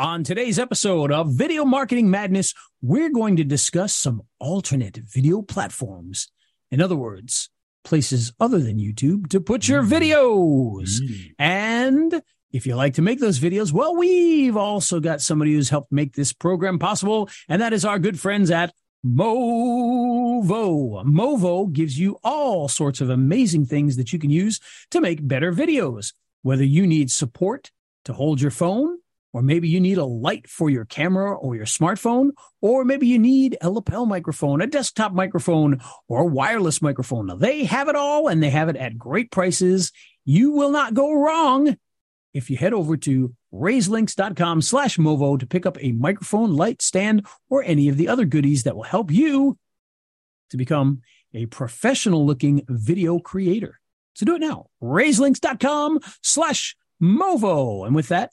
On today's episode of Video Marketing Madness, we're going to discuss some alternate video platforms. In other words, places other than YouTube to put your mm. videos. Mm. And if you like to make those videos, well, we've also got somebody who's helped make this program possible, and that is our good friends at Movo. Movo gives you all sorts of amazing things that you can use to make better videos. Whether you need support to hold your phone, or maybe you need a light for your camera or your smartphone, or maybe you need a lapel microphone, a desktop microphone, or a wireless microphone. Now, they have it all and they have it at great prices. You will not go wrong if you head over to rayslinks.com slash movo to pick up a microphone, light, stand, or any of the other goodies that will help you to become a professional looking video creator. So do it now. rayslinks.com slash movo. And with that,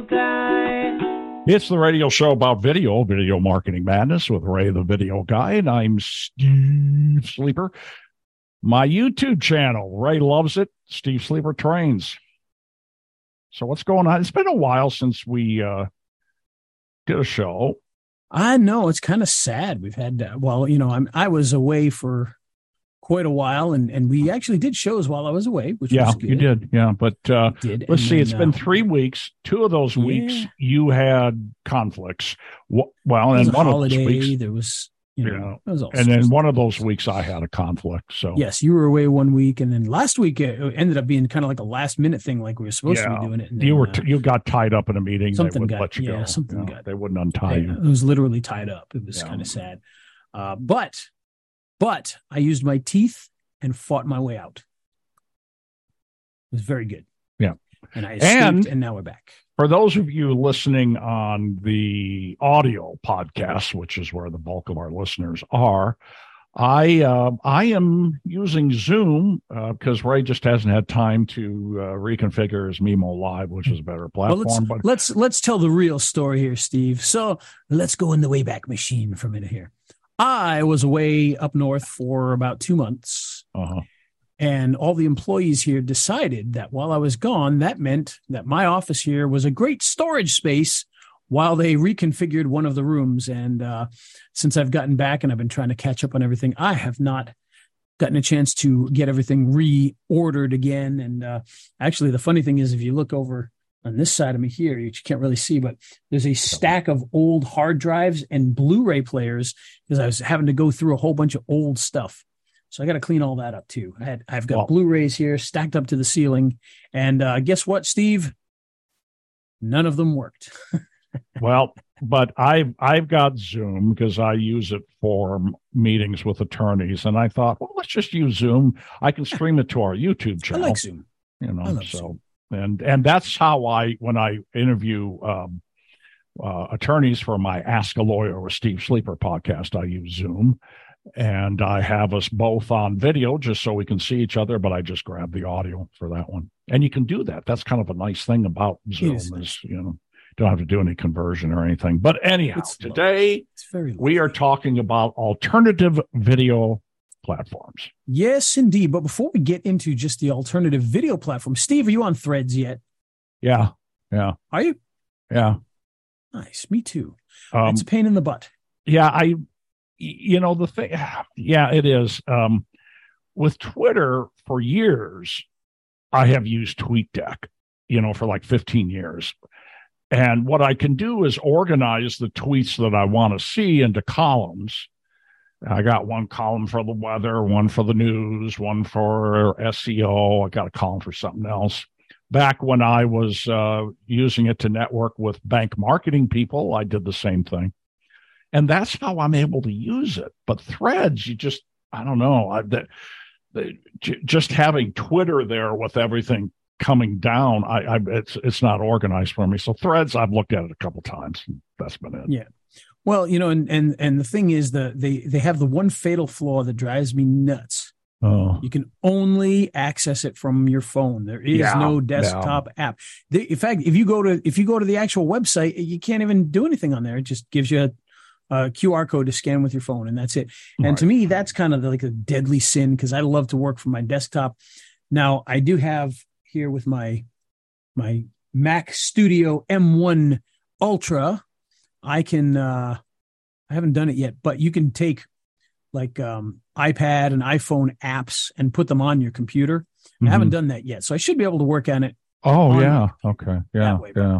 It's the radio show about video, Video Marketing Madness with Ray the Video Guy, and I'm Steve Sleeper. My YouTube channel, Ray loves it. Steve Sleeper trains. So what's going on? It's been a while since we uh, did a show. I know it's kind of sad. We've had, uh, well, you know, I'm, I was away for quite a while and, and we actually did shows while I was away, which yeah, you did. Yeah. But uh, Did. let's And see, then, it's been uh, three weeks. Two of those weeks Yeah. you had conflicts. Well, and one holiday. of those weeks, there was, you know, Yeah. it was all and then one of those weeks I had a conflict. So Yes, you were away one week, and then last week it ended up being kind of like a last minute thing, like we were supposed to be doing it. And you then, were uh, you got tied up in a meeting. They something got- let you yeah, go. something You know, got- They wouldn't untie it you. It was literally tied up. It was Yeah. kind of sad, uh, but but I used my teeth and fought my way out. It was very good. Yeah. and I escaped, And- and, now we're back. For those of you listening on the audio podcast, which is where the bulk of our listeners are, I uh, I am using Zoom because Ray just hasn't had time to uh, reconfigure his Mimo Live, which is a better Well, platform. let's but let's let's tell the real story here, Steve. So let's go in the Wayback Machine for a minute here. I was away up north for about two months. uh And all the employees here decided that while I was gone, that meant that my office here was a great storage space while they reconfigured one of the rooms. And uh, since I've gotten back and I've been trying to catch up on everything, I have not gotten a chance to get everything reordered again. And uh, actually, the funny thing is, if you look over on this side of me here, which you can't really see, but there's a stack of old hard drives and Blu-ray players because I was having to go through a whole bunch of old stuff. So I got to clean all that up too. I had, I've got Well- Blu-rays here stacked up to the ceiling, and uh, guess what, Steve? None of them worked. well, but I've I've got Zoom because I use it for meetings with attorneys, and I thought, well, let's just use Zoom. I can stream it to our YouTube channel. I like Zoom. you I know so Zoom. And and that's how i when i interview um, uh, attorneys for my ask a lawyer with steve sleeper podcast i use zoom. And i have us both on video just so we can see each other but i just grab the audio for that one. And you can do that. That's kind of a nice thing about zoom is is, you know don't have to do any conversion or anything. But anyhow It's today we are talking about alternative video platforms Yes, indeed. But before we get into just the alternative video platform, Steve, are you on Threads yet? yeah yeah Are you? yeah Nice. Me too. um, it's a pain in the butt. yeah I, you know the thing yeah it is um with twitter for years i have used tweetdeck you know for like 15 years and what i can do is organize the tweets that i want to see into columns i got one column for the weather one for the news one for seo i got a column for something else back when i was uh, using it to network with bank marketing people i did the same thing and that's how I'm able to use it. But threads, you just, I don't know, I, the, the, just having Twitter there with everything coming down. I, I it's it's not organized for me. So threads, I've looked at it a couple times. That's been it. Yeah. Well, you know, and and and the thing is that they they have the one fatal flaw that drives me nuts. Oh, You can only access it from your phone. There is Yeah, no desktop app. The, in fact, if you go to if you go to the actual website, you can't even do anything on there. It just gives you a, a QR code to scan with your phone, and that's it. And to me, that's kind of like a deadly sin because I love to work from my desktop. Now, I do have here with my my Mac Studio M1 Ultra. I can uh I haven't done it yet, but you can take like um iPad and iPhone apps and put them on your computer. I haven't Mhm. done that yet, so I should be able to work on it. Oh on yeah. Okay. Yeah. way, but- yeah.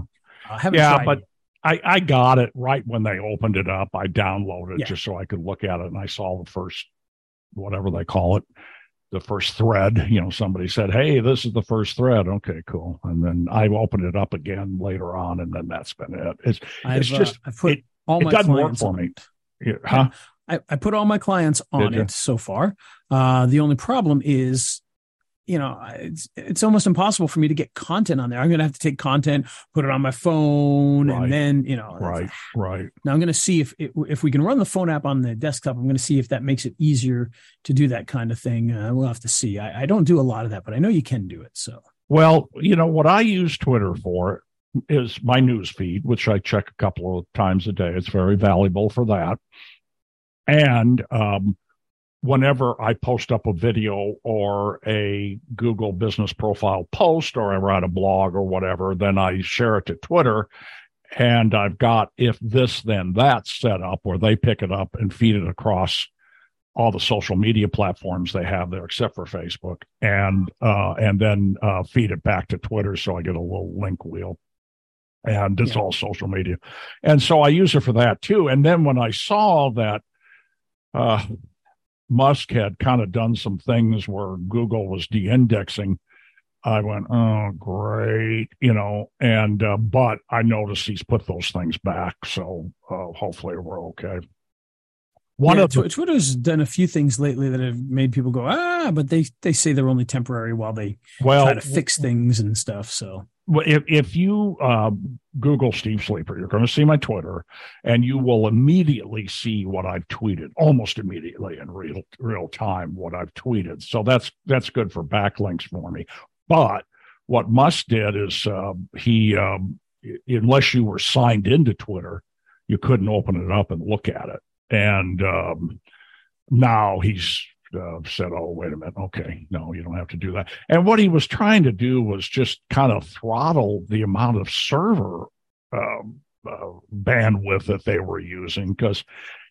Haven't Yeah, but it I, I got it right when they opened it up. I downloaded it Yeah. just so I could look at it, and I saw the first, whatever they call it, the first thread. You know, somebody said, "Hey, this is the first thread." Okay, cool. And then I opened it up again later on, and then that's been it. It's. I've, it's just- uh, put it- all it my doesn't work clients for on me. it. huh? I, I put all my clients on it so far. Uh, the only problem is, you know, it's it's almost impossible for me to get content on there. I'm going to have to take content, put it on my phone, Right. and then you know, Right, right. Now I'm going to see if if we can run the phone app on the desktop. I'm going to see if that makes it easier to do that kind of thing. Uh, we'll have to see. I, I don't do a lot of that, but I know you can do it. So Well, you know what I use Twitter for is my news feed, which I check a couple of times a day. It's very valuable for that. And um, whenever I post up a video or a Google business profile post, or I write a blog or whatever, then I share it to Twitter. And I've got if this, then that set up where they pick it up and feed it across all the social media platforms they have there, except for Facebook, and uh, and then uh, feed it back to Twitter, so I get a little link wheel, and it's Yeah. all social media, and so I use it for that too. And then when I saw that uh, Musk had kind of done some things where Google was de-indexing, I went, oh great, you know, and uh, but I noticed he's put those things back, so uh, hopefully we're okay. One Yeah, of the Twitter's done a few things lately that have made people go ah, but they they say they're only temporary while they well, try to fix things and stuff. So if if you uh, Google Steve Sleeper, you're going to see my Twitter, and you will immediately see what I've tweeted, almost immediately in real real time what I've tweeted. So that's that's good for backlinks for me. But what Musk did is uh, he, um, unless you were signed into Twitter, you couldn't open it up and look at it. And um, now he's uh, said, "Oh, wait a minute, okay, no, you don't have to do that." And what he was trying to do was just kind of throttle the amount of server um, uh, bandwidth that they were using because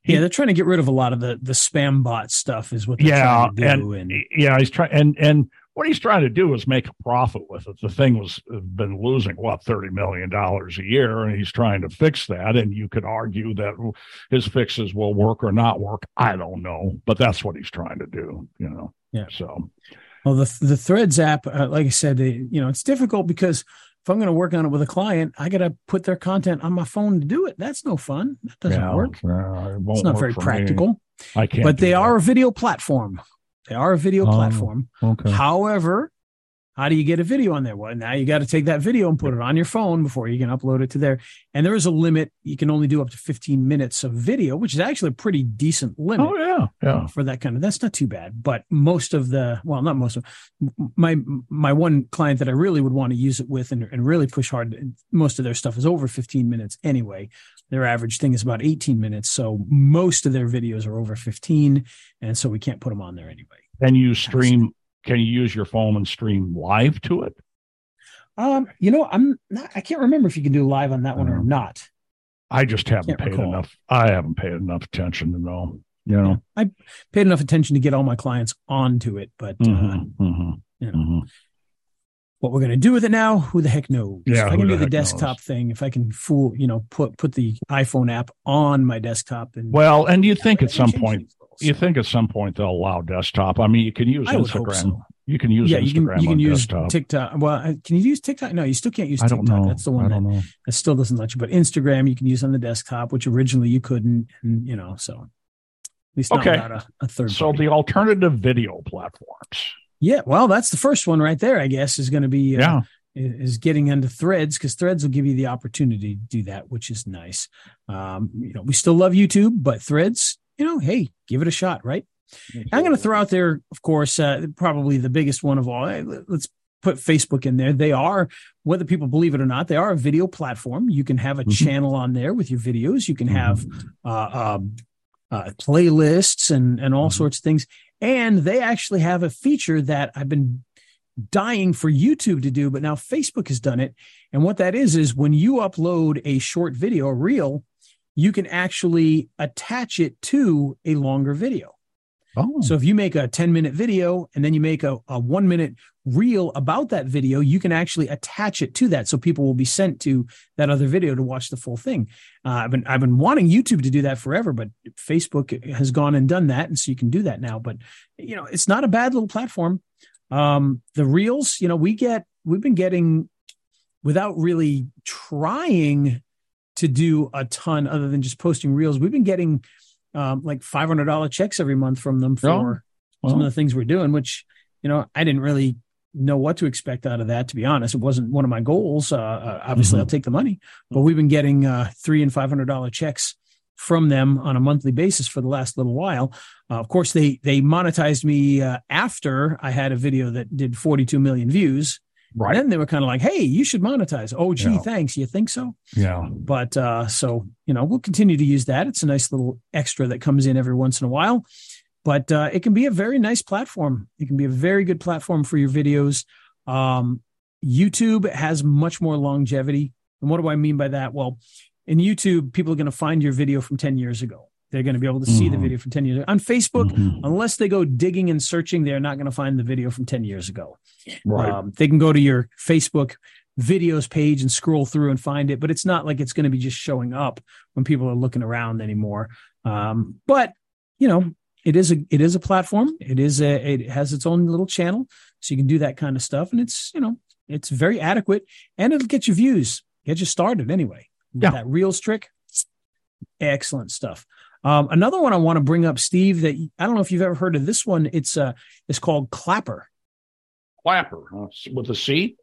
yeah, they're trying to get rid of a lot of the the spam bot stuff. Is what they're yeah, trying to do. and, yeah, he's trying and and what he's trying to do is make a profit with it. The thing was uh, been losing what thirty million dollars a year, and he's trying to fix that. And you could argue that his fixes will work or not work. I don't know, but that's what he's trying to do. You know. Yeah. So Well, the the Threads app, uh, like I said, it, you know, it's difficult because if I'm going to work on it with a client, I got to put their content on my phone to do it. That's no fun. That doesn't yeah, work. uh, it won't It's not work very for me. practical. I can't. But they that. are a video platform. They are a video Oh. platform. okay. However, how do you get a video on there? Well, now you got to take that video and put it on your phone before you can upload it to there. And there is a limit. You can only do up to 15 minutes of video, which is actually a pretty decent limit Oh yeah, yeah. for that kind of. That's not too bad. But most of the, well, not most of my my one client that I really would want to use it with and, and really push hard. Most of their stuff is over 15 minutes anyway. Their average thing is about 18 minutes, so most of their videos are over 15, and so we can't put them on there anyway. Can you stream? Can you use your phone and stream live to it? Um, you know, I'm not. I can't remember if you can do live on that one or Oh. not. I just haven't paid recall. enough. I haven't paid enough attention to know. You know. I paid enough attention to get all my clients onto it, but uh, Mhm, mhm, you know. mhm. What we're going to do with it now, who the heck knows? Yeah, if I can do the desktop knows? thing, if I can fool, you know, put put the iPhone app on my desktop, and Well, and you think at some point, you think at some point they'll allow desktop. I mean, you can use I Instagram. so. You can use yeah, you can you can use desktop. TikTok. Well, can you use TikTok? No, you still can't use I TikTok. don't know. That's the I one that, don't know. that still doesn't let you. But Instagram, you can use on the desktop, which originally you couldn't, and you know, so at least not Okay. without a, a third. So party. the alternative video platforms. Yeah, well, that's the first one right there. I guess is going to be uh, Yeah. is getting into threads because threads will give you the opportunity to do that, which is nice. Um, you know, we still love YouTube, but threads, you know, hey, give it a shot, right? I'm going to throw out there, of course, uh, probably the biggest one of all. eh, Let's put Facebook in there. They are, whether people believe it or not, they are a video platform. You can have a Mhm. channel on there with your videos. You can have uh, um, uh, playlists and and all Mhm. sorts of things. And they actually have a feature that I've been dying for YouTube to do, but now Facebook has done it. And what that is is when you upload a short video, a reel, you can actually attach it to a longer video. Oh, So if you make a 10 minute video and then you make a, a one minute reel about that video, you can actually attach it to that. So people will be sent to that other video to watch the full thing. Uh, I've been, I've been wanting YouTube to do that forever, but Facebook has gone and done that. And so you can do that now, but you know, it's not a bad little platform. Um, the reels, you know, we get, we've been getting without really trying to do a ton other than just posting reels. We've been getting um, like five hundred dollar checks every month from them for Oh, some of the things we're doing, which you know I didn't really know what to expect out of that. To be honest, it wasn't one of my goals. Uh, Uh, obviously, Mhm. I'll take the money, but we've been getting uh, three and five hundred dollar checks from them on a monthly basis for the last little while. Uh, of course, they they monetized me uh, after I had a video that did forty two million views. right. And then they were kind of like, "Hey, you should monetize." Oh, gee, Yeah. thanks. You think so? yeah. But uh, so you know, we'll continue to use that. It's a nice little extra that comes in every once in a while. But uh, it can be a very nice platform. It can be a very good platform for your videos. Um, YouTube has much more longevity. And what do I mean by that? Well, in YouTube, people are going to find your video from 10 years ago. They're going to be able to see the Mhm. video from 10 years ago. On Facebook, Mhm. unless they go digging and searching, they're not going to find the video from 10 years ago. Right. Um, they can go to your Facebook videos page and scroll through and find it, but it's not like it's going to be just showing up when people are looking around anymore. Um, but you know, it is a it is a platform. It is a it has its own little channel, so you can do that kind of stuff, and it's you know it's very adequate, and it'll get you views, get you started anyway. Yeah. that reels trick, excellent stuff. Um, another one I want to bring up, Steve. That I don't know if you've ever heard of this one. It's uh, it's called Clapper. Clapper uh, with a C.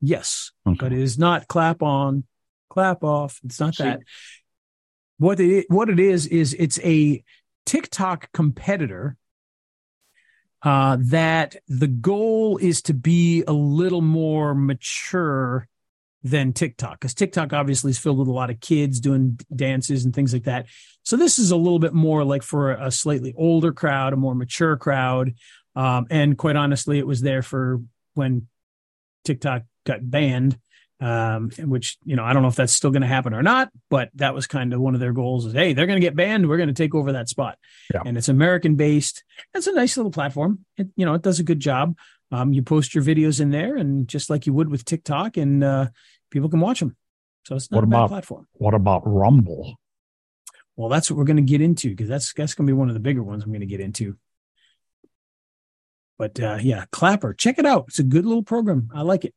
Yes, Okay. but it is not clap on, clap off. It's not See. that. What it what it is is it's a TikTok competitor uh, that the goal is to be a little more mature than TikTok because TikTok obviously is filled with a lot of kids doing dances and things like that. So this is a little bit more like for a slightly older crowd, a more mature crowd. Um, and quite honestly, it was there for when TikTok got banned, um, which, you know, I don't know if that's still going to happen or not, but that was kind of one of their goals is, hey, they're going to get banned. We're going to take over that spot. Yeah. And it's American based. It's a nice little platform. It, you know, it does a good job. Um, you post your videos in there and just like you would with TikTok and, uh, people can watch them. So it's not What a bad about- platform. What about Rumble? Well, that's what we're going to get into because that's that's going to be one of the bigger ones I'm going to get into. But uh, yeah, Clapper, check it out. It's a good little program. I like it.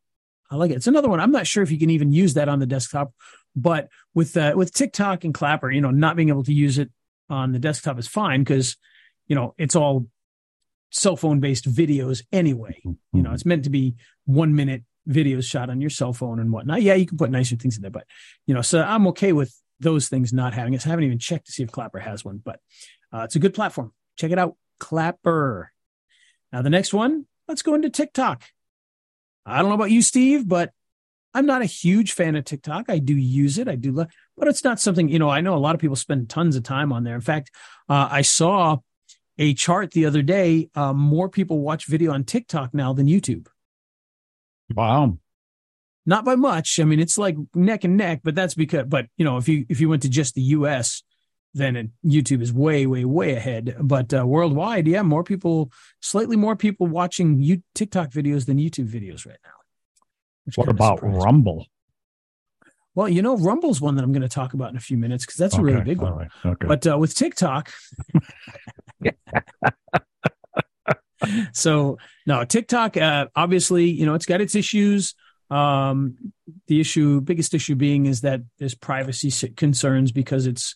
I like it. It's another one. I'm not sure if you can even use that on the desktop, but with uh, with TikTok and Clapper, you know, not being able to use it on the desktop is fine because you know it's all cell phone based videos anyway. You know, it's meant to be one minute videos shot on your cell phone and whatnot. Yeah, you can put nicer things in there, but you know, so I'm okay with those things not having it. I haven't even checked to see if Clapper has one, but uh, it's a good platform. Check it out, Clapper. Now the next one, let's go into TikTok. I don't know about you, Steve, but I'm not a huge fan of TikTok. I do use it, I do, love, but it's not something you know. I know a lot of people spend tons of time on there. In fact, uh, I saw a chart the other day. Uh, more people watch video on TikTok now than YouTube. Wow. not by much. I mean, it's like neck and neck, but that's because, but you know, if you, if you went to just the US, then it, YouTube is way, way, way ahead. But uh, worldwide, yeah, more people, slightly more people watching you TikTok videos than YouTube videos right now. What about. Rumble? Well, you know, Rumble's one that I'm going to talk about in a few minutes because that's a really big one. right, Okay. But uh, with TikTok, so no, TikTok, uh, obviously, you know, it's got its issues. Um, the issue, biggest issue being is that there's privacy concerns because it's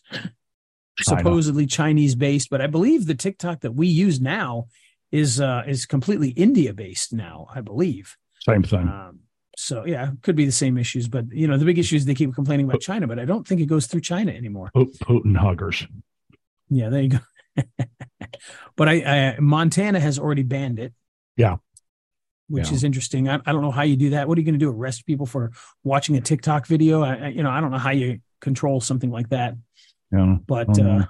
China. supposedly Chinese based. But I believe the TikTok that we use now is uh, is completely India based now, I believe. Same thing. Um, so yeah, could be the same issues, but you know the big issue is they keep complaining about China, but I don't think it goes through China anymore. Putin huggers. Yeah, there you go. but I, I, Montana has already banned it. Yeah, which Yeah. is interesting. I, I don't know how you do that. What are you going to do? Arrest people for watching a TikTok video? I, I, you know, I don't know how you control something like that. Yeah. But Mhm. uh,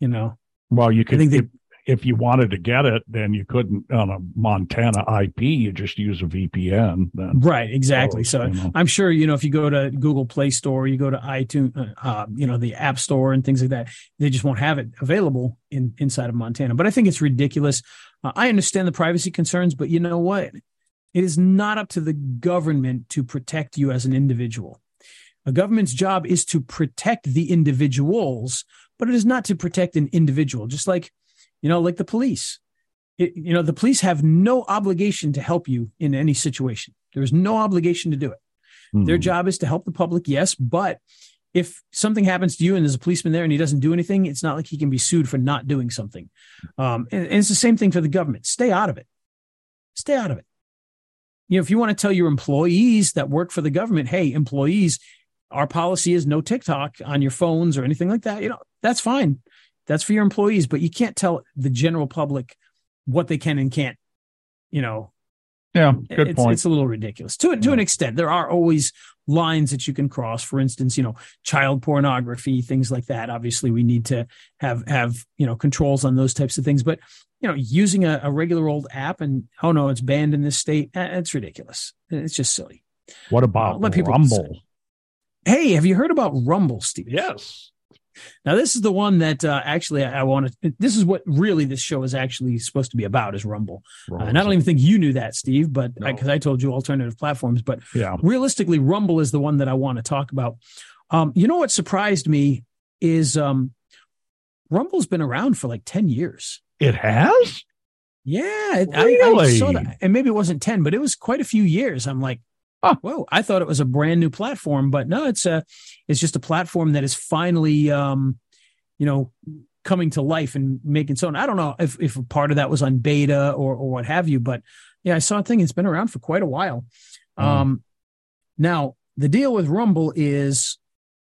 you know, Well, you could think they if, if you wanted to get it, then you couldn't on a Montana IP. You just use a VPN. Then right, exactly. Oh, So you know. I'm sure you know if you go to Google Play Store, you go to iTunes, uh, uh, you know, the App Store and things like that, they just won't have it available in inside of Montana. But I think it's ridiculous. Uh, I understand the privacy concerns, but you know what? It is not up to the government to protect you as an individual. A government's job is to protect the individuals, but it is not to protect an individual. Just like, you know, like the police. It, you know, the police have no obligation to help you in any situation. There is no obligation to do it. Their Hmm. job is to help the public, yes, but if something happens to you and there's a policeman there and he doesn't do anything, it's not like he can be sued for not doing something. Um, and, and it's the same thing for the government. Stay out of it. Stay out of it. You know, if you want to tell your employees that work for the government, hey, employees, our policy is no TikTok on your phones or anything like that. You know, that's fine. That's for your employees, but you can't tell the general public what they can and can't. You know, yeah, good it's, point. It's a little ridiculous to to an extent. There are always lines that you can cross. For instance, you know, child pornography, things like that. Obviously, we need to have have you know controls on those types of things. But you know, using a, a regular old app and oh no, it's banned in this state. eh, It's ridiculous. It's just silly. what about let people Rumble? Hey, have you heard about Rumble, Steve? Yes. Now, this is the one that uh, actually I, I want to. This is what really this show is actually supposed to be about is Rumble. Uh, and I don't even think you knew that, Steve, but No. because I told you alternative platforms, but Yeah. realistically, Rumble is the one that I want to talk about. Um, you know what surprised me is um, Rumble's been around for like 10 years. It has. Yeah, it- I, I saw that. And maybe it wasn't 10, but it was quite a few years. I'm like, Huh. whoa, I thought it was a brand new platform, but no, it's a, it's just a platform that is finally, um, you know, coming to life and making so. And I don't know if, if a part of that was on beta or, or what have you, but yeah, I saw a thing. It's been around for quite a while. Mm. Um, now the deal with Rumble is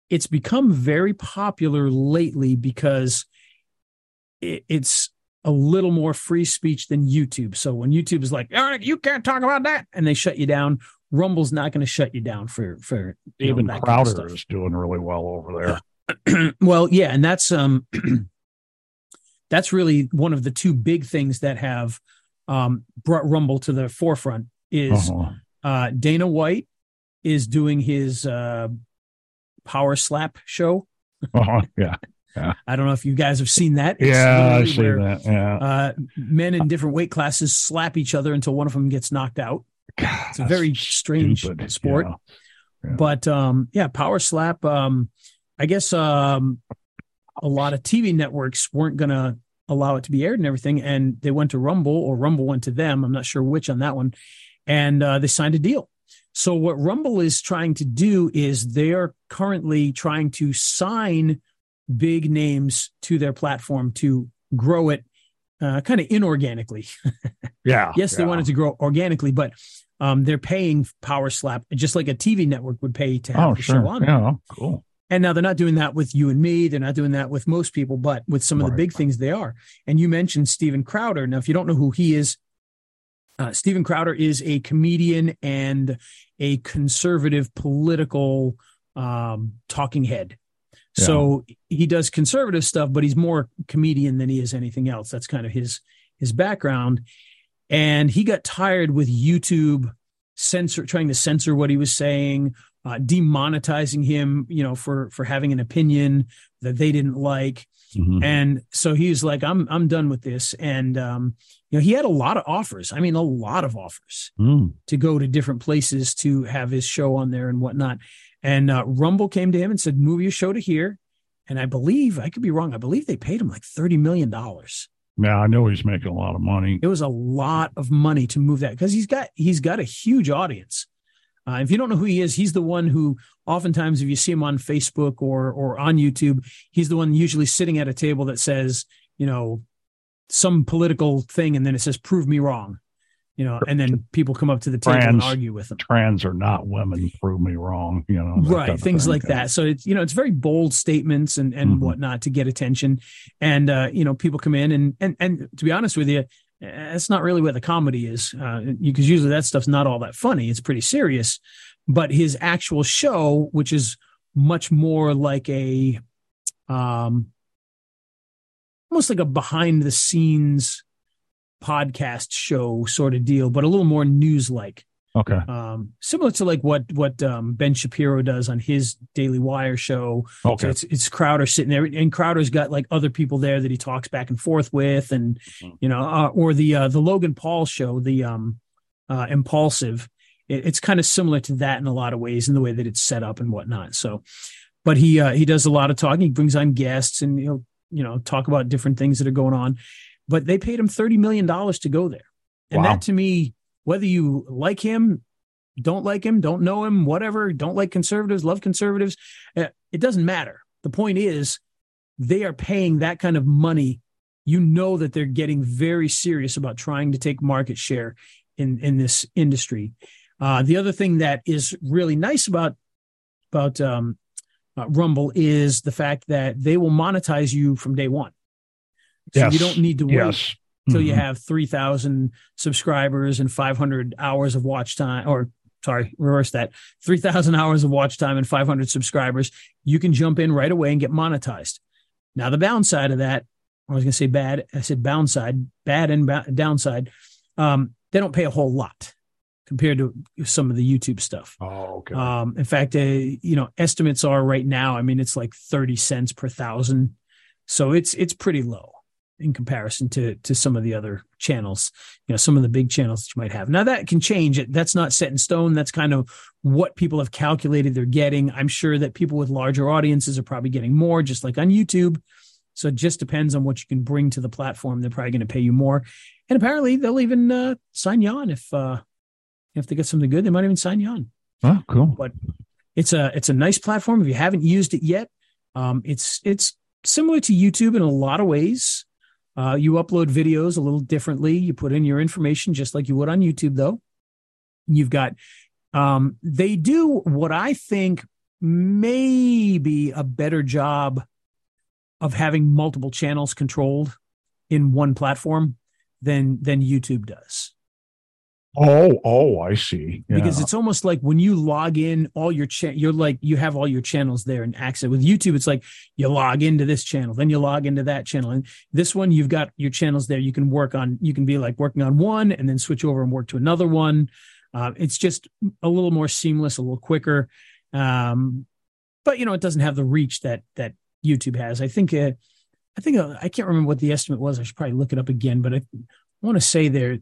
it's become very popular lately because it, it's a little more free speech than YouTube. So when YouTube is like, Eric, you can't talk about that, and they shut you down, Rumble's not going to shut you down for for you know, Even that kind of Crowder is doing really well over there. well, yeah, and that's um that's really one of the two big things that have um brought Rumble to the forefront is Uh-huh. uh Dana White is doing his uh power slap show. Uh-huh. Yeah. I don't know if you guys have seen that. It's Yeah, I literally see where, that. Yeah. Uh, men in different weight classes slap each other until one of them gets knocked out. God, It's a very strange stupid, sport. yeah. Yeah. But um, yeah, power slap. Um, I guess um, a lot of TV networks weren't going to allow it to be aired and everything, and they went to Rumble or Rumble went to them. I'm not sure which on that one, and uh, they signed a deal. So what Rumble is trying to do is they are currently trying to sign big names to their platform to grow it uh, kind of inorganically. Yeah. Yes, they yeah. wanted to grow organically, but um, they're paying Power Slap just like a TV network would pay to have Oh, the sure. show on. Yeah. Cool. And now they're not doing that with you and me. They're not doing that with most people, but with some of the big things they are. And you mentioned Steven Crowder. Now, if you don't know who he is, uh, Steven Crowder is a comedian and a conservative political um, talking head. Yeah. So he does conservative stuff, but he's more comedian than he is anything else. That's kind of his his background. And he got tired with YouTube censor trying to censor what he was saying, uh, demonetizing him, you know, for for having an opinion that they didn't like. Mhm. And so he was like, I'm I'm done with this. And um, you know, he had a lot of offers. I mean, a lot of offers Mm. to go to different places to have his show on there and whatnot. And uh, Rumble came to him and said, "Move your show to here." And I believe I could be wrong. I believe they paid him like thirty million dollars. Yeah, I know he's making a lot of money. It was a lot of money to move that because he's got he's got a huge audience. Uh, if you don't know who he is, he's the one who oftentimes, if you see him on Facebook or or on YouTube, he's the one usually sitting at a table that says, you know, some political thing, and then it says "prove me wrong," you know, and then people come up to the table and Trans- argue with them. Trans are not women. Prove me wrong. You know, right things thing. like that so it's you know it's very bold statements and and Mhm. whatnot to get attention and uh you know people come in and and and to be honest with you that's not really where the comedy is uh because usually that stuff's not all that funny it's pretty serious but his actual show which is much more like a um almost like a behind the scenes podcast show sort of deal but a little more news like Okay. um, similar to like what what um, Ben Shapiro does on his Daily Wire show. So Okay. it's it's Crowder sitting there, and Crowder's got like other people there that he talks back and forth with, and Mhm. you know, uh, or the uh, the Logan Paul show, the um, uh, Impaulsive. It, it's kind of similar to that in a lot of ways in the way that it's set up and whatnot. So, but he uh, he does a lot of talking. He brings on guests, and he'll you know talk about different things that are going on. But they paid him thirty million dollars to go there, and Wow. that to me whether you like him, don't like him, don't know him, whatever, don't like conservatives, love conservatives, uh, it doesn't matter. The point is, they are paying that kind of money. You know that they're getting very serious about trying to take market share in in this industry. Uh, the other thing that is really nice about about um, uh, Rumble is the fact that they will monetize you from day one. So yes. you don't need to wait Yes. until you Mhm. have 3,000 subscribers and 500 hours of watch time, or sorry, reverse that 3,000 hours of watch time and 500 subscribers. You can jump in right away and get monetized. Now, the downside of that, I was going to say bad, I said downside, bad and ba- downside. Um, they don't pay a whole lot compared to some of the YouTube stuff. Oh, okay. Um, in fact, uh, you know, estimates are right now. I mean, it's like thirty cents per thousand, so it's it's pretty low in comparison to to some of the other channels. You know, some of the big channels that you might have. Now that can change. It that's not set in stone. That's kind of what people have calculated they're getting. I'm sure that people with larger audiences are probably getting more, just like on YouTube. So it just depends on what you can bring to the platform. They're probably going to pay you more, and apparently they'll even uh, sign you on if uh, if they get something good. They might even sign you on oh, cool. but it's a it's a nice platform if you haven't used it yet um, it's it's similar to youtube in a lot of ways uh, you upload videos a little differently. You put in your information just like you would on youtube though. You've got um, they do what i think may be a better job of having multiple channels controlled in one platform than than youtube does Oh, oh, I see. Yeah. because it's almost like when you log in all your cha- you're like you have all your channels there and access with youtube it's like you log into this channel then you log into that channel and this one you've got your channels there you can work on you can be like working on one and then switch over and work to another one uh, it's just a little more seamless a little quicker um, but you know it doesn't have the reach that that youtube has i think uh, i think uh, i can't remember what the estimate was i should probably look it up again but i want to say there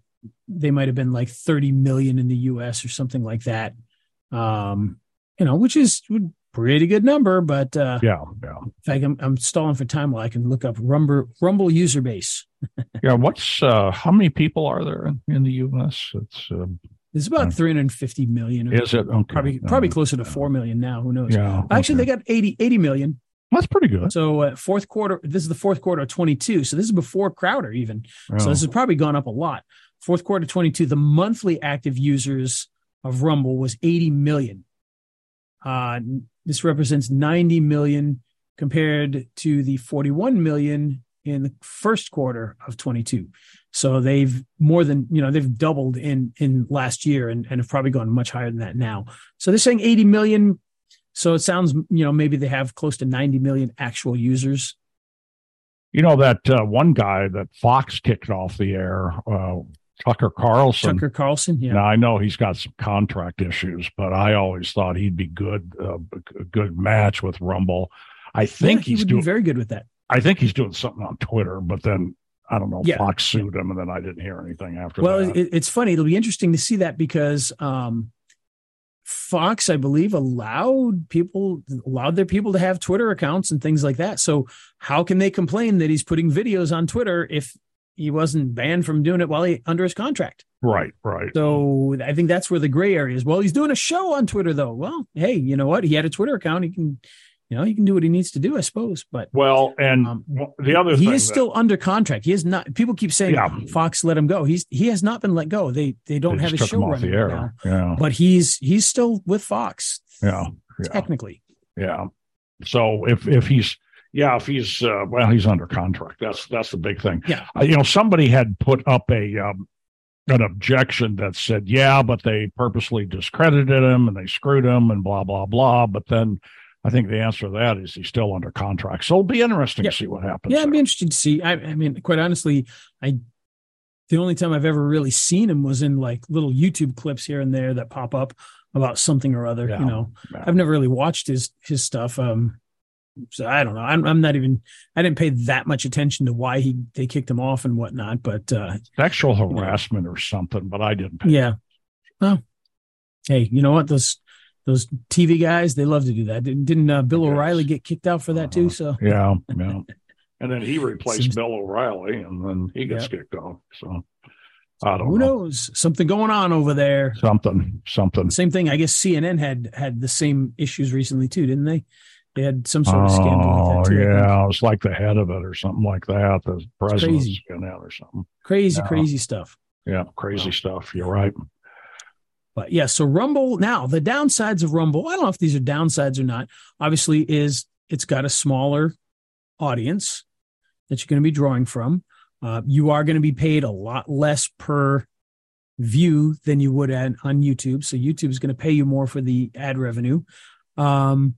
they might have been like 30 million in the US or something like that. Um, you know, which is a pretty good number, but uh yeah, yeah, in fact I'm I'm stalling for time while I can look up Rumble Rumble user base. yeah. What's uh, how many people are there in, in the U.S.? It's uh, It's about Hmm. 350 million. is it okay? probably probably closer to 4 million now, who knows. Yeah, Actually, okay. they got 80 80 million. that's pretty good. So uh, fourth quarter this is the fourth quarter of 22. So this is before Crowder even. Yeah. So this has probably gone up a lot. Fourth quarter 22, the monthly active users of Rumble was 80 million. Uh, this represents 90 million compared to the 41 million in the first quarter of 22. So they've more than, you know, they've doubled in, in last year and, and have probably gone much higher than that now. So they're saying 80 million. So it sounds, you know, maybe they have close to 90 million actual users. You know that uh, one guy that Fox kicked off the air, uh, Tucker Carlson. Tucker Carlson. Yeah. Now I know he's got some contract issues, but I always thought he'd be good, uh, a good match with Rumble. I think Yeah, he he's would doing. very good with that. I think he's doing something on Twitter, but then I don't know. Yeah. Fox sued him, and then I didn't hear anything after Well, that. it, it's funny. It'll be interesting to see that because um, Fox, I believe, allowed people allowed their people to have Twitter accounts and things like that. So how can they complain that he's putting videos on Twitter if he wasn't banned from doing it while he under his contract? right, right. So I think that's where the gray area is. Well, he's doing a show on Twitter though. Well, hey, you know what? He had a Twitter account. He can you know, he can do what he needs to do, I suppose. But Well, and Um, the other he thing is that- still under contract. He is not. People keep saying Yeah. Fox let him go. He's he has not been let go. They they don't they have his show running air. now. Yeah, But he's he's still with Fox yeah, yeah, technically. yeah. So if if he's yeah, if he's uh, well, he's under contract. That's that's the big thing. Yeah. Uh, you know, somebody had put up a um, an objection that said, yeah, but they purposely discredited him and they screwed him and blah blah blah. But then I think the answer to that is he's still under contract. So it'll be interesting Yeah. to see what happens. Yeah, I'd be interested to see. I, I mean, quite honestly, I the only time I've ever really seen him was in like little YouTube clips here and there that pop up about something or other. Yeah. You know, Yeah. I've never really watched his his stuff. Um, so I don't know. I'm I'm not even. I didn't pay that much attention to why he they kicked him off and whatnot. But uh, Sexual harassment or something, but I didn't. Pay. yeah, well, hey, you know what those. Those TV guys, they love to do that. Didn't, didn't uh, Bill I guess. O'Reilly get kicked out for that too? Uh-huh. So Yeah, yeah. And then he replaced Seems- Bill O'Reilly, and then he gets Yep. kicked off. So I don't who know. knows? Something going on over there. Something, something. Same thing. I guess CNN had had the same issues recently too, didn't they? They had some sort of scandal Oh, like that too. Yeah. It was like the head of it or something like that. The president's crazy. in it or something. Crazy, Yeah. crazy stuff. Yeah, crazy stuff. You're right. But yeah, so Rumble now the downsides of Rumble. I don't know if these are downsides or not. Obviously, is it's got a smaller audience that you're going to be drawing from. Uh, you are going to be paid a lot less per view than you would at, on YouTube. So YouTube is going to pay you more for the ad revenue. Um,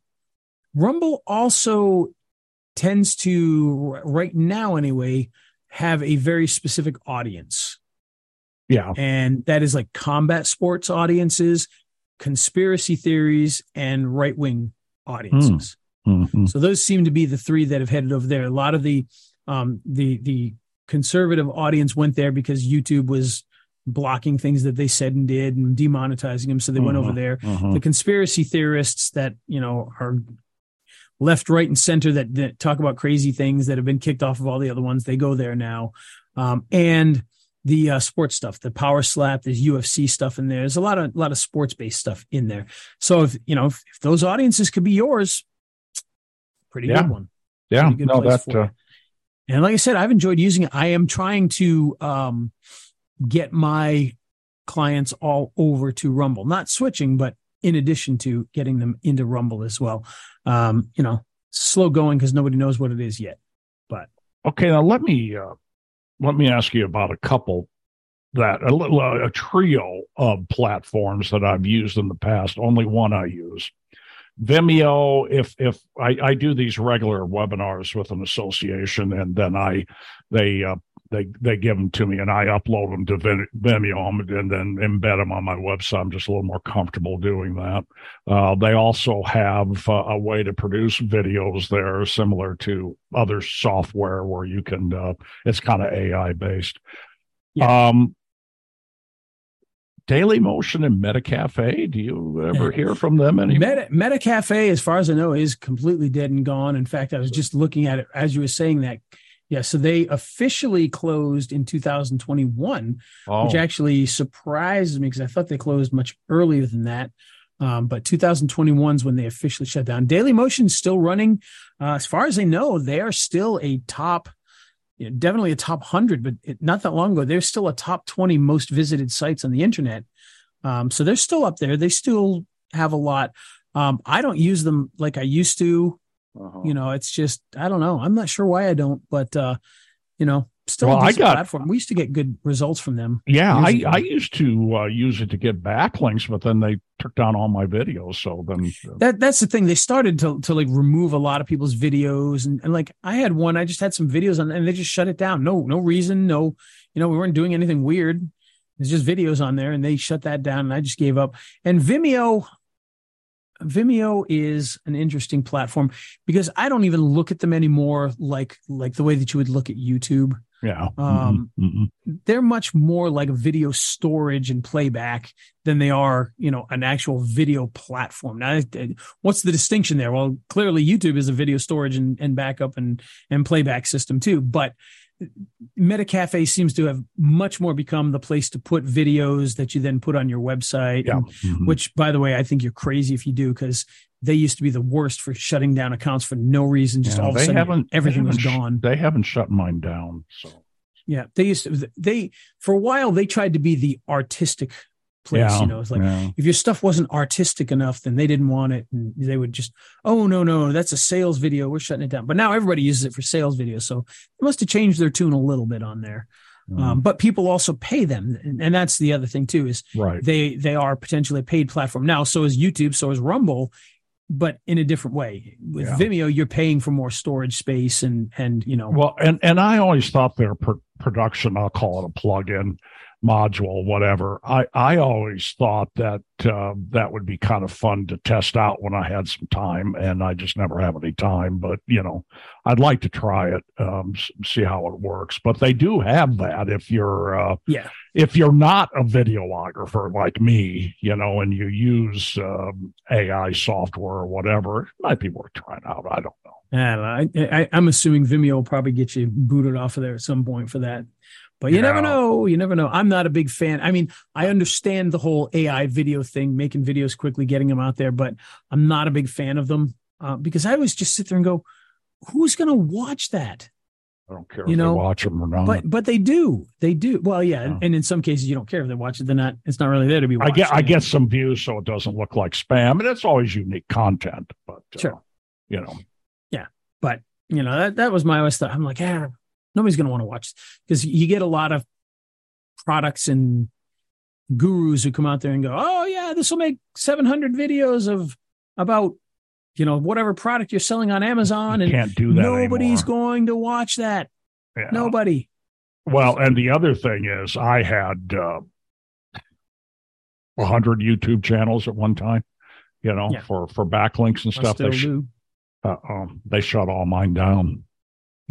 Rumble also tends to, right now anyway, have a very specific audience Yeah. and that is like combat sports audiences, conspiracy theories, and right wing audiences. Mhm. So those seem to be the three that have headed over there. A lot of the um, the the conservative audience went there because YouTube was blocking things that they said and did and demonetizing them, so they went over Mhm. there. Mhm. The conspiracy theorists that you know are left, right, and center that, that talk about crazy things that have been kicked off of all the other ones, they go there now. Um, and the uh, sports stuff, the power slap, there's UFC stuff in there. There's a lot of a lot of sports based stuff in there. So if you know if, if those audiences could be yours, pretty Yeah. good one. Yeah. good No, place that, uh. And like I said, I've enjoyed using it. I am trying to um, get my clients all over to Rumble, not switching, but in addition to getting them into Rumble as well. Um, you know, slow going because nobody knows what it is yet. But okay, now let me uh, let me ask you about a couple that a little uh, a trio of platforms that I've used in the past. Only one I use. Vimeo, if if I, I do these regular webinars with an association, and then I they uh, they they give them to me, and I upload them to Vimeo, and then embed them on my website. I'm just a little more comfortable doing that. Uh, they also have uh, a way to produce videos there, similar to other software where you can. Uh, it's kind of AI based. Um, Daily Motion and MetaCafe. Do you ever hear from them anymore? Meta, Meta Cafe, as far as I know, is completely dead and gone. In fact, I was just looking at it as you were saying that. Yeah, so they officially closed in 2021, oh, which actually surprised me because I thought they closed much earlier than that. Um, but 2021 is when they officially shut down. Daily Motion's still running. Uh, as far as I know, they are still a top, you know, definitely a top 100, but it, not that long ago, they're still a top 20 most visited sites on the internet. Um, so they're still up there. They still have a lot. Um, I don't use them like I used to. Uh-huh. You know, it's just, I don't know. I'm not sure why I don't, but, uh, you know, still Well, a I decent got- platform. We used to get good results from them. Yeah, I, ago. I used to uh, use it to get backlinks, but then they took down all my videos. So then, that that's the thing they started to to like remove a lot of people's videos and, and like i had one i just had some videos on and they just shut it down no no reason no you know we weren't doing anything weird there's just videos on there and they shut that down and i just gave up and vimeo vimeo is an interesting platform because i don't even look at them anymore like like the way that you would look at youtube yeah. Um, Mhm, mhm. they're much more like a video storage and playback than they are, you know, an actual video platform. Now, what's the distinction there? Well, clearly YouTube is a video storage and, and backup and, and playback system too, but Metacafe seems to have much more become the place to put videos that you then put on your website. yeah. and- mhm. which by the way, I think you're crazy if you do, because they used to be the worst for shutting down accounts for no reason. Just Yeah, all of a they sudden, haven't everything was gone. they haven't shut mine down. So Yeah, they used to. They for a while they tried to be the artistic place. yeah, You know, it's like yeah. if your stuff wasn't artistic enough, then they didn't want it, and they would just, oh no, no, that's a sales video. We're shutting it down. But now everybody uses it for sales videos, so they must have changed their tune a little bit on there. Mm-hmm. Um, but people also pay them, and, and that's the other thing too is right. they they are potentially a paid platform now. So is YouTube, so is Rumble, but in a different way. With Yeah. Vimeo, you're paying for more storage space, and and you know, Well, and and I always thought their pr- production, I'll call it a plug-in module, whatever. I I always thought that uh, that would be kind of fun to test out when I had some time, and I just never have any time. But you know, I'd like to try it, um, see how it works. But they do have that if you're uh, yeah, if you're not a videographer like me, you know, and you use um, AI software or whatever, it might be worth trying out. I don't know. I. I, I, I'm assuming Vimeo will probably get you booted off of there at some point for that. But you never know. You never know. I'm not a big fan. I mean, I understand the whole AI video thing, making videos quickly, getting them out there, but I'm not a big fan of them uh, because I always just sit there and go, "Who's going to watch that?" I don't care You if know, they watch them or not. But but they do. They do. Well, yeah, and, Yeah. and in some cases you don't care if they watch it. They're not. It's not really there to be I watched. get I you know? get some views so it doesn't look like spam, and it's always unique content. But uh, Sure. you know, Yeah. But you know that that was my always thought. I'm like, ah, nobody's going to want to watch because you get a lot of products and gurus who come out there and go, oh yeah, this will make 700 videos of about you know whatever product you're selling on Amazon, you and can't do that. nobody's anymore. going to watch that. Yeah. Nobody. Well, and the other thing is, I had uh, hundred YouTube channels at one time. You know, Yeah. for for backlinks and I stuff. They sh- uh, um, they shut all mine down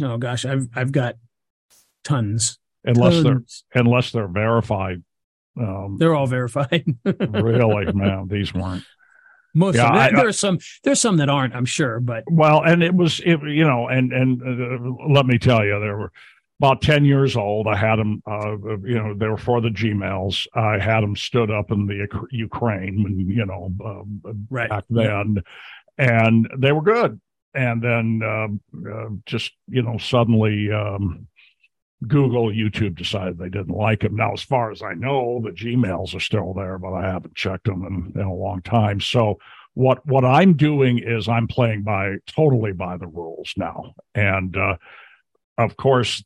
Oh gosh, I've I've got tons. unless they're unless they're verified. Um, They're all verified. really, man, these weren't. Most Yeah, of them. I- there are some. There's some that aren't. I'm sure, but Well, and it was, it, you know, and and uh, let me tell you, there were about ten years old. I had them, uh, you know, they were for the Gmails. I had them stood up in the Ukraine, and you know, um, right. back then, and they were good. And then um, uh, just you know, suddenly um, Google, YouTube decided they didn't like him. Now, as far as I know, the Gmails are still there, but I haven't checked them in, in a long time. So what what I'm doing is I'm playing by totally by the rules now, and uh, of course,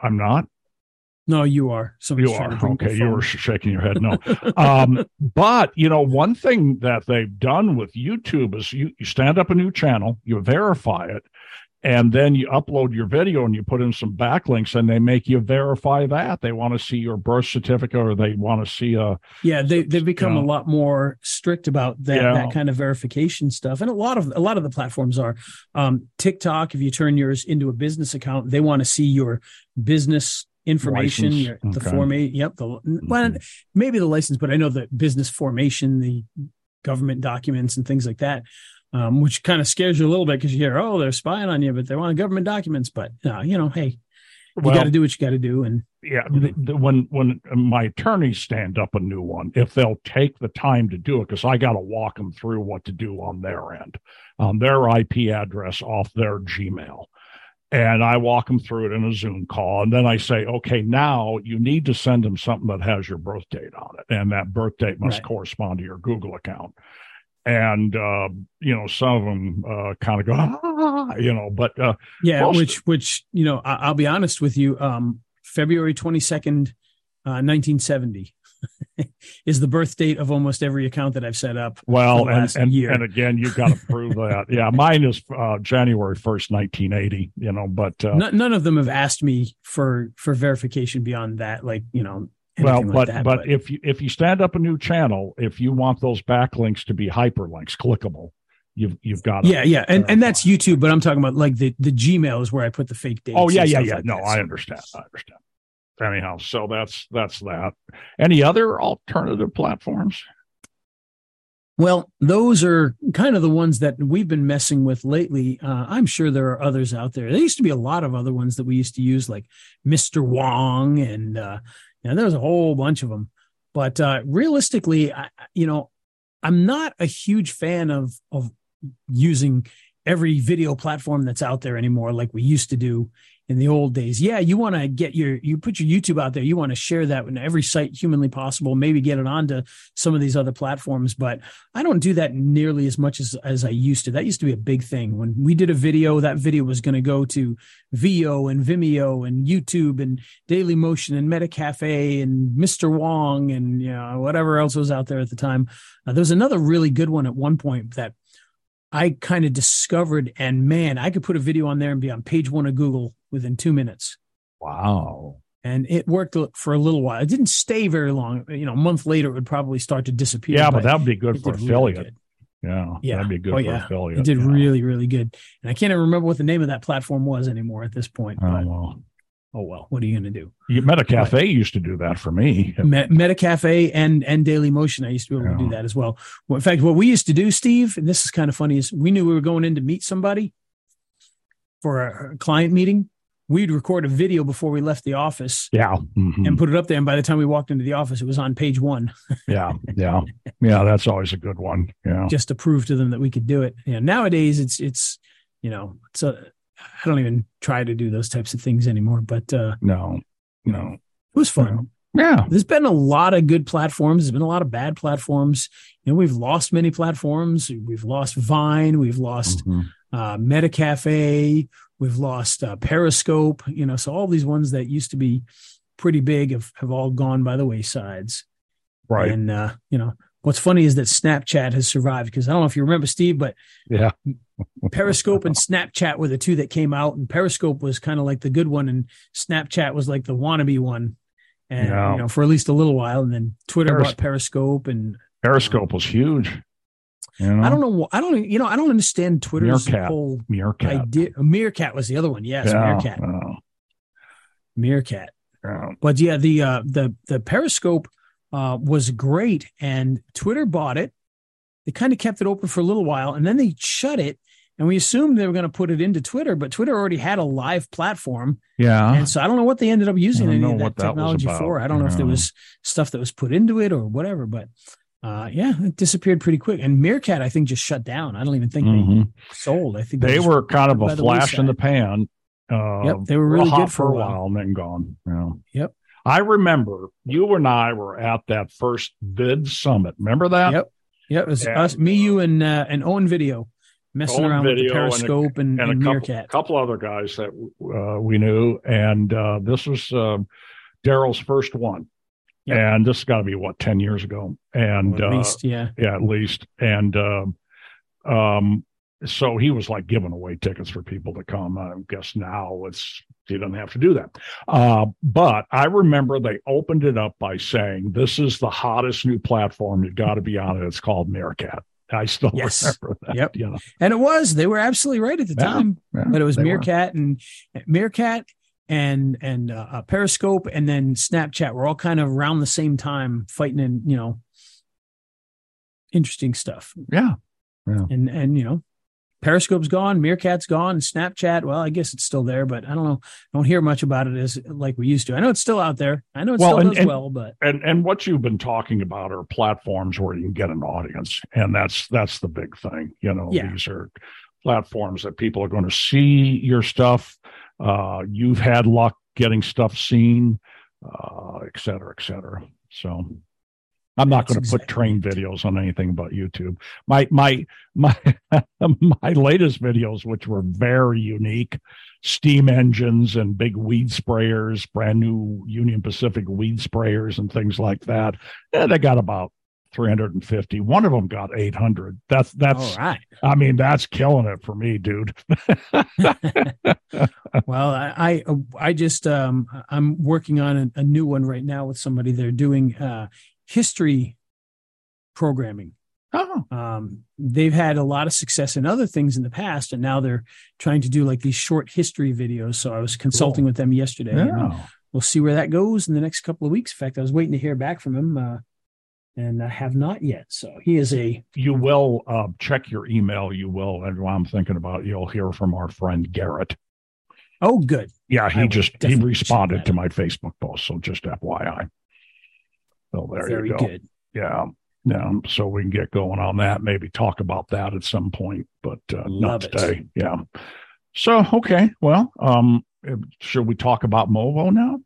I'm not. No, you are. Somebody's You are to bring the okay. You were shaking your head. No, um, but you know, one thing that they've done with YouTube is you, you stand up a new channel, you verify it, and then you upload your video and you put in some backlinks, and they make you verify that. They want to see your birth certificate, or they want to see a Yeah, they they've become Yeah. a lot more strict about that Yeah. that kind of verification stuff, and a lot of a lot of the platforms are. Um, TikTok, if you turn yours into a business account, they want to see your business information, your, the Okay. Mm-hmm. formate. Yep, the well, maybe the license, but I know the business formation, the government documents, and things like that. Um, which kind of scares you a little bit because you hear, oh, they're spying on you, but they want government documents. But uh, you know, hey, you Well, got to do what you got to do, and yeah the, the, when when my attorneys stand up a new one if they'll take the time to do it because i got to walk them through what to do on their end on their ip address off their gmail and i walk them through it in a zoom call and then i say okay now you need to send them something that has your birth date on it and that birth date must Right. correspond to your google account and uh, you know some of them uh, kind of go ah, you know but uh, Yeah, Most- which which you know, I, I'll be honest with you. Um, February twenty second, uh, nineteen seventy, is the birth date of almost every account that I've set up. Well, and and, and again, you've got to prove that. Yeah, mine is uh, January first, nineteen eighty. You know, but uh, N- none of them have asked me for for verification beyond that. Like you know, well, but, like that, but if you if you stand up a new channel, if you want those backlinks to be hyperlinks, clickable, you've you've got yeah, yeah, and and that's. YouTube. But I'm talking about like the the Gmail is where I put the fake dates. Oh yeah, yeah, yeah. like no, that. I understand. I understand. Anyhow, so that's that's that. Any other alternative platforms? Well, those are kind of the ones that we've been messing with lately. Uh, I'm sure there are others out there. There used to be a lot of other ones that we used to use, like Mr. Wong, and uh, you know, there was a whole bunch of them. But uh, realistically, I, you know, I'm not a huge fan of of using every video platform that's out there anymore like we used to do in the old days. Yeah, you want to get your you put your YouTube out there. You want to share that in every site humanly possible. Maybe get it onto some of these other platforms, but I don't do that nearly as much as as I used to. That used to be a big thing when we did a video. That video was going to go to Veoh and Vimeo and YouTube and Daily Motion and Metacafe and Mr. Wong and you know whatever else was out there at the time. Uh, there was another really good one at one point that I kind of discovered, and man, I could put a video on there and be on page one of Google within two minutes. Wow. And it worked for a little while. It didn't stay very long. You know, a month later, it would probably start to disappear. Yeah, but, but that would be good for affiliate. Really yeah, yeah, that'd be good oh, for yeah. affiliate. It did yeah. really, really good. And I can't even remember what the name of that platform was anymore at this point. Oh, well. Oh well, what are you going to do? You, Metacafe but, used to do that for me. Me- Metacafe and and Daily Motion, I used to be able yeah. to do that as well. well. In fact, what we used to do, Steve, and this is kind of funny, is we knew we were going in to meet somebody for a client meeting, we'd record a video before we left the office. Yeah. Mm-hmm. And put it up there. And by the time we walked into the office, it was on page one. yeah. Yeah. Yeah. That's always a good one. Yeah. Just to prove to them that we could do it. Yeah. Nowadays it's, it's, you know, it's a, I don't even try to do those types of things anymore, but, uh, no, no, it was fun. Yeah. There's been a lot of good platforms. There's been a lot of bad platforms. You know, we've lost many platforms. We've lost Vine. We've lost, mm-hmm. uh, Metacafe. We've lost uh, Periscope, you know, so all these ones that used to be pretty big have, have all gone by the waysides. Right. And, uh, you know, what's funny is that Snapchat has survived because I don't know if you remember, Steve, but yeah, Periscope and Snapchat were the two that came out, and Periscope was kind of like the good one, and Snapchat was like the wannabe one. And, yeah. you know, for at least a little while. And then Twitter Peris- bought Periscope and Periscope was huge. You know? I don't know. I don't. You know. I don't understand Twitter's Meerkat. whole Meerkat. idea. Meerkat was the other one. Yes, yeah, Meerkat. Meerkat. yeah. But yeah, the uh, the the Periscope uh, was great, and Twitter bought it. They kind of kept it open for a little while, and then they shut it. And we assumed they were going to put it into Twitter, but Twitter already had a live platform. Yeah. And so I don't know what they ended up using any of that that technology for. I don't know if there was stuff that was put into it or whatever, but uh, yeah, it disappeared pretty quick. And Meerkat, I think, just shut down. I don't even think Mhm. they sold. I think They just were kind of a flash in the pan. Uh, Yep, they were really hot good for a while. and then gone. Yeah. Yep. I remember you and I were at that first VidSummit. Remember that? Yep. Yeah, it was Yeah. us, me, you, and uh, and Owen Video messing Owen around with the Video and a- Periscope and, And and, a couple, couple other guys that uh, we knew. And uh, this was uh, Derral's first one. And this has got to be what, 10 years ago. And Or at uh, least, yeah. yeah, at least. And um, um, so he was like giving away tickets for people to come. I guess now it's he doesn't have to do that. Uh, but I remember they opened it up by saying, "This is the hottest new platform. You've got to be on it. It's called Meerkat." I still Yes. remember that. Yep. You know, And it was. They were absolutely right at the Yeah, time. yeah, but it was they were. Meerkat and Meerkat and and uh, Periscope and then Snapchat were all kind of around the same time fighting in you know interesting stuff. Yeah. And and you know Periscope's gone, Meerkat's gone, Snapchat. Well, I guess it's still there, but I don't know. Don't hear much about it as like we used to. I know it's still out there. I know it Well, still and- does and- well, but And and what you've been talking about are platforms where you can get an audience, and that's that's the big thing. You know, Yeah. these are platforms that people are going to see your stuff. Uh, you've had luck getting stuff seen, uh, et cetera, et cetera. So. I'm not going to put train videos on anything but YouTube. My my my my latest videos, which were very unique, steam engines and big weed sprayers, brand new Union Pacific weed sprayers and things like that. Yeah, they got about 350. One of them got 800. That's that's. all right. I mean, that's killing it for me, dude. well, I, I I just um I'm working on a, a new one right now with somebody. They're doing uh history programming. Oh, Um, they've had a lot of success in other things in the past, and now they're trying to do like these short history videos. So I was consulting Cool. with them yesterday. and yeah. we'll see where that goes in the next couple of weeks. In fact, I was waiting to hear back from him, uh, and I have not yet. So he is a You will uh, check your email. You will. And while I'm thinking about, it, you'll hear from our friend Garrett. oh good. Yeah, he will just he responded to my Facebook post. So just FYI. So there Very you go. good. Yeah. Yeah, so we can get going on that. Maybe talk about that at some point, but uh, not it. today. Yeah. So okay, well, um, should we talk about Movo now?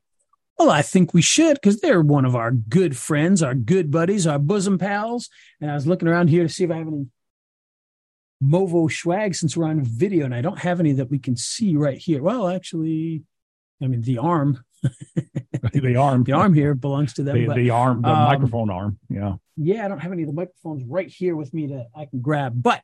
Well, I think we should because they're one of our good friends, our good buddies, our bosom pals. And I was looking around here to see if I have any Movo swag since we're on video, and I don't have any that we can see right here. Well, actually, I mean the arm, the arm, the arm here belongs to them. the, but the arm, the um, microphone arm. Yeah. yeah, I don't have any of the microphones right here with me that I can grab, but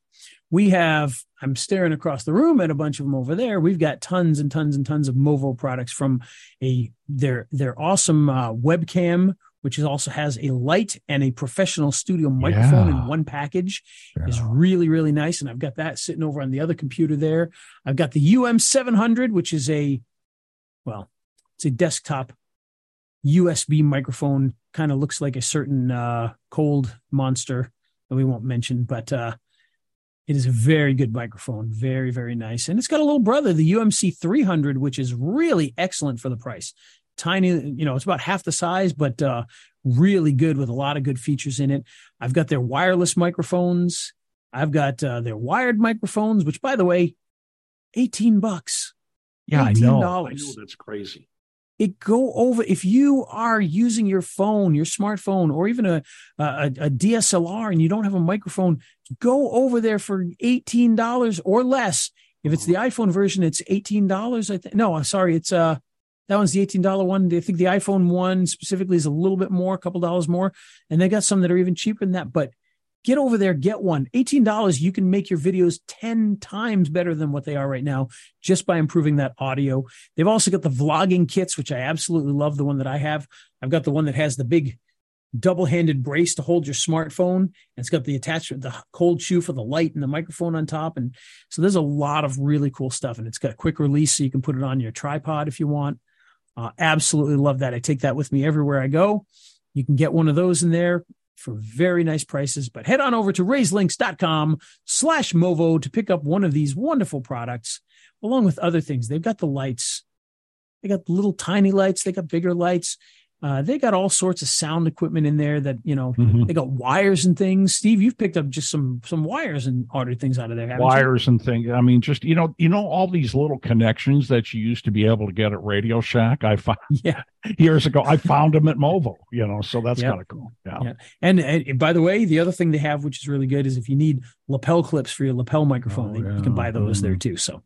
we have, I'm staring across the room at a bunch of them over there. We've got tons and tons and tons of Movo products from a, their, their awesome uh, webcam, which is also has a light and a professional studio microphone Yeah. in one package yeah. is really, really nice. And I've got that sitting over on the other computer there. I've got the UM700, which is a, well, it's a desktop USB microphone. Kind of looks like a certain uh, cold monster that we won't mention, but uh, it is a very good microphone. Very, very nice. And it's got a little brother, the UMC 300, which is really excellent for the price. Tiny, you know, it's about half the size, but uh, really good with a lot of good features in it. I've got their wireless microphones. I've got uh, their wired microphones, which, by the way, 18 bucks. yeah, I know. I $18. know that's crazy. It go over if you are using your phone, your smartphone, or even a, a a DSLR, and you don't have a microphone. Go over there for eighteen dollars or less. If it's the iPhone version, it's eighteen dollars. I think. No, I'm sorry. It's uh that one's the eighteen dollar one. I think the iPhone one specifically is a little bit more, a couple dollars more, and they got some that are even cheaper than that. But get over there, get one. Eighteen dollars, you can make your videos ten times better than what they are right now, just by improving that audio. They've also got the vlogging kits, which I absolutely love. The one that I have, I've got the one that has the big double-handed brace to hold your smartphone. And it's got the attachment, the cold shoe for the light and the microphone on top. And so there's a lot of really cool stuff. And it's got a quick release, so you can put it on your tripod if you want. Uh, absolutely love that. I take that with me everywhere I go. You can get one of those in there for very nice prices. But head on over to rayslinks.com slash Movo to pick up one of these wonderful products, along with other things. They've got the lights. They got little tiny lights. They got bigger lights. Uh, they got all sorts of sound equipment in there that, you know, Mhm. they got wires and things. Steve, you've picked up just some some wires and ordered things out of there, wires and things. I mean, just you know, you know, all these little connections that you used to be able to get at Radio Shack. I found? Yeah. years ago. I found them at Movo. You know, so that's Yep. kind of cool. Yeah. Yeah. And, and by the way, the other thing they have, which is really good, is if you need lapel clips for your lapel microphone, Oh, they- you can buy those there Mm. too. So Yeah.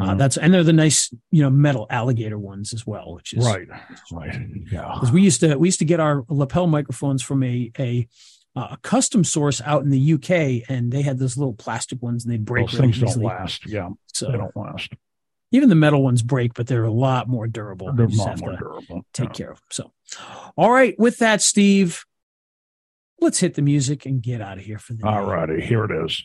Uh, that's and they're the nice, you know, metal alligator ones as well, which is right. Right. Yeah. because we used to we used to get our lapel microphones from a a uh, a custom source out in the UK, and they had those little plastic ones, and they'd break Those really things don't last. Yeah, they don't last. even the metal ones break, but they're a lot more durable. They're not have more durable. take Yeah. care of them. So, all right, with that, Steve, let's hit the music and get out of here for the All righty, here it is.